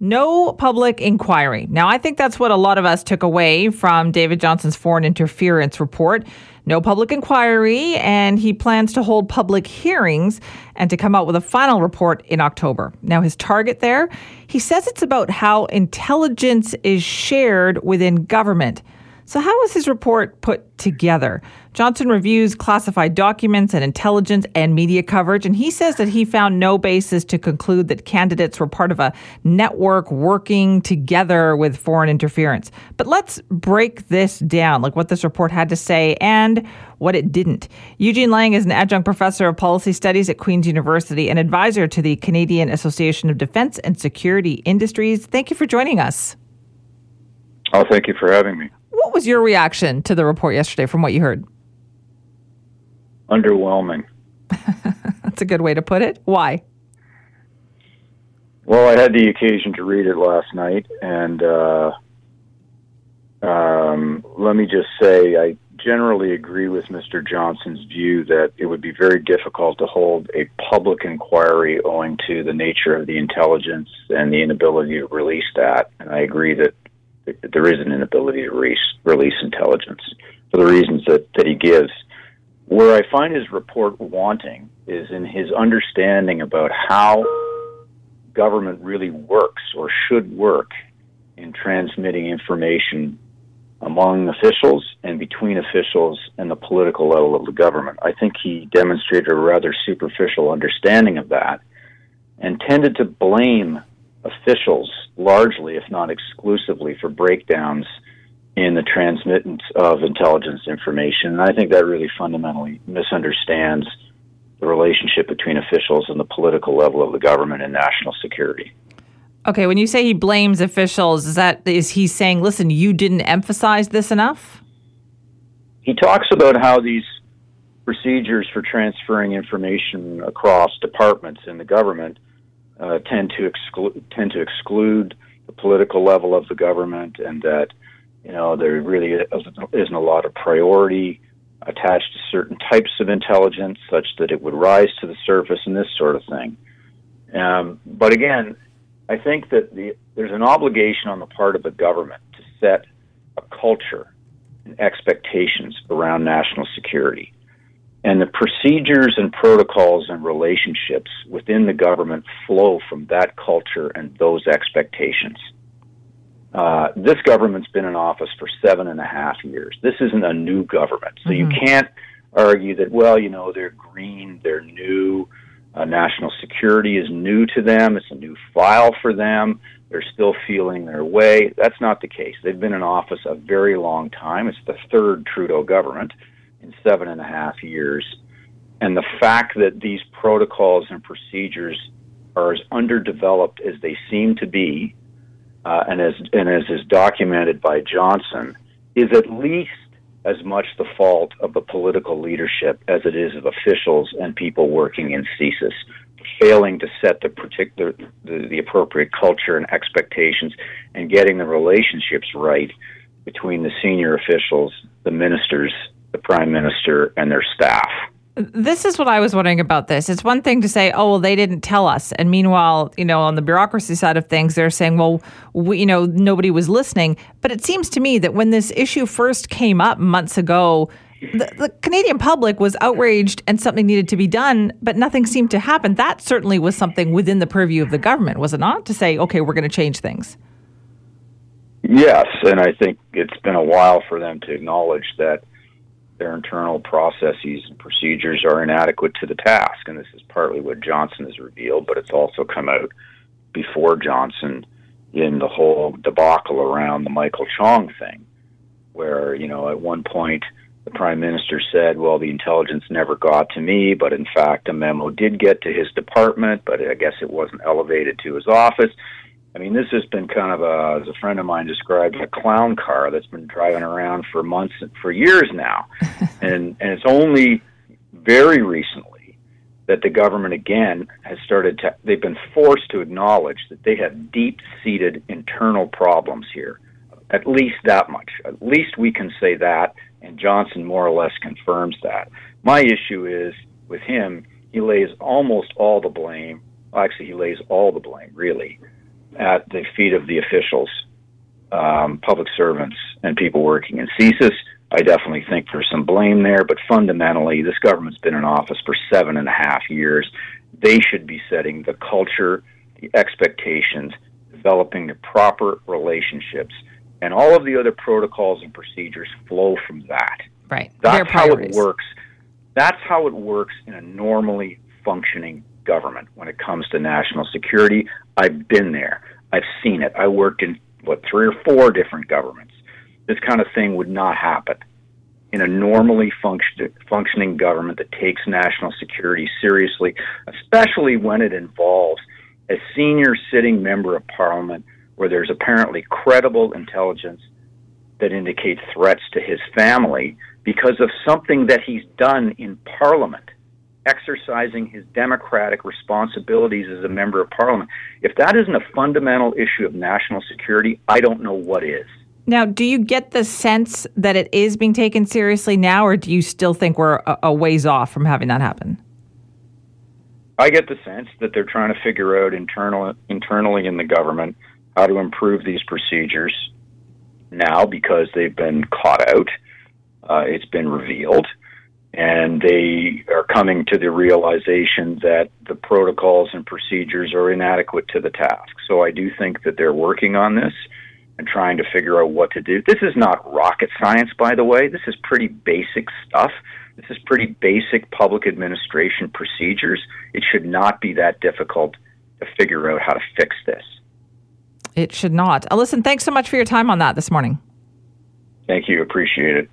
No public inquiry. Now, I think that's what a lot of us took away from David Johnston's foreign interference report. No public inquiry, and he plans to hold public hearings and to come out with a final report in October. Now, his target there, he says it's about how intelligence is shared within government. So, how was his report put together? Johnston reviews classified documents and intelligence and media coverage, and he says that he found no basis to conclude that candidates were part of a network working together with foreign interference. But let's break this down, like what this report had to say and what it didn't. Eugene Lang is an adjunct professor of policy studies at Queen's University and advisor to the Canadian Association of Defense and Security Industries. Thank you for joining us. Oh, thank you for having me. What was your reaction to the report yesterday from what you heard? Underwhelming. That's a good way to put it. Why? Well, I had the occasion to read it last night, and uh, um, let me just say I generally agree with Mr. Johnston's view that it would be very difficult to hold a public inquiry owing to the nature of the intelligence and the inability to release that. And I agree that there is an inability to release, release intelligence for the reasons that, that he gives. Where I find his report wanting is in his understanding about how government really works or should work in transmitting information among officials and between officials and the political level of the government. I think he demonstrated a rather superficial understanding of that and tended to blame officials largely, if not exclusively, for breakdowns in the transmittance of intelligence information. And I think that really fundamentally misunderstands the relationship between officials and the political level of the government and national security. Okay, when you say he blames officials, is that is he saying, "Listen, you didn't emphasize this enough"? He talks about how these procedures for transferring information across departments in the government uh, tend to exclude tend to exclude the political level of the government, and that you know there really isn't a lot of priority attached to certain types of intelligence, such that it would rise to the surface and this sort of thing. Um, but again, I think that the, there's an obligation on the part of the government to set a culture and expectations around national security. And the procedures and protocols and relationships within the government flow from that culture and those expectations. Uh, this government's been in office for seven and a half years. This isn't a new government. So mm-hmm. you can't argue that, well, you know, they're green, they're new, uh, national security is new to them, it's a new file for them, they're still feeling their way. That's not the case. They've been in office a very long time. It's the third Trudeau government in seven and a half years. And the fact that these protocols and procedures are as underdeveloped as they seem to be, uh, and as and as is documented by Johnston, is at least as much the fault of the political leadership as it is of officials and people working in CSIS, failing to set the particular the, the appropriate culture and expectations, and getting the relationships right between the senior officials, the ministers, the prime minister and their staff. This is what I was wondering about this. It's one thing to say, oh, well, they didn't tell us. And meanwhile, you know, on the bureaucracy side of things, they're saying, well, we, you know, nobody was listening. But it seems to me that when this issue first came up months ago, the, the, Canadian public was outraged and something needed to be done, but nothing seemed to happen. That certainly was something within the purview of the government, was it not? To say, okay, we're going to change things. Yes, and I think it's been a while for them to acknowledge that their internal processes and procedures are inadequate to the task. And this is partly what Johnston has revealed, but it's also come out before Johnston in the whole debacle around the Michael Chong thing, where, you know, at one point the prime minister said, well, the intelligence never got to me, but in fact, a memo did get to his department, but I guess it wasn't elevated to his office. I mean, this has been kind of a, as a friend of mine described, a clown car that's been driving around for months, for years now, and and it's only very recently that the government again has started to. They've been forced to acknowledge that they have deep-seated internal problems here. At least that much. At least we can say that, and Johnston more or less confirms that. My issue is with him. He lays almost all the blame. Well, actually, he lays all the blame, really at the feet of the officials, um, public servants, and people working in CSIS. I definitely think there's some blame there, but fundamentally, this government's been in office for seven and a half years. They should be setting the culture, the expectations, developing the proper relationships, and all of the other protocols and procedures flow from that. Right. That's how it works. That's how it works in a normally functioning government when it comes to national security. I've been there. I've seen it. I worked in what three or four different governments. This kind of thing would not happen in a normally function, functioning government that takes national security seriously, especially when it involves a senior sitting member of parliament where there's apparently credible intelligence that indicates threats to his family because of something that he's done in parliament exercising his democratic responsibilities as a member of parliament. If that isn't a fundamental issue of national security, I don't know what is. Now, do you get the sense that it is being taken seriously now, or do you still think we're a, ways off from having that happen? I get the sense that they're trying to figure out internal, internally in the government how to improve these procedures now because they've been caught out. Uh, it's been revealed and they are coming to the realization that the protocols and procedures are inadequate to the task. So I do think that they're working on this and trying to figure out what to do. This is not rocket science, by the way. This is pretty basic stuff. This is pretty basic public administration procedures. It should not be that difficult to figure out how to fix this. It should not. Listen, thanks so much for your time on that this morning. Thank you. Appreciate it.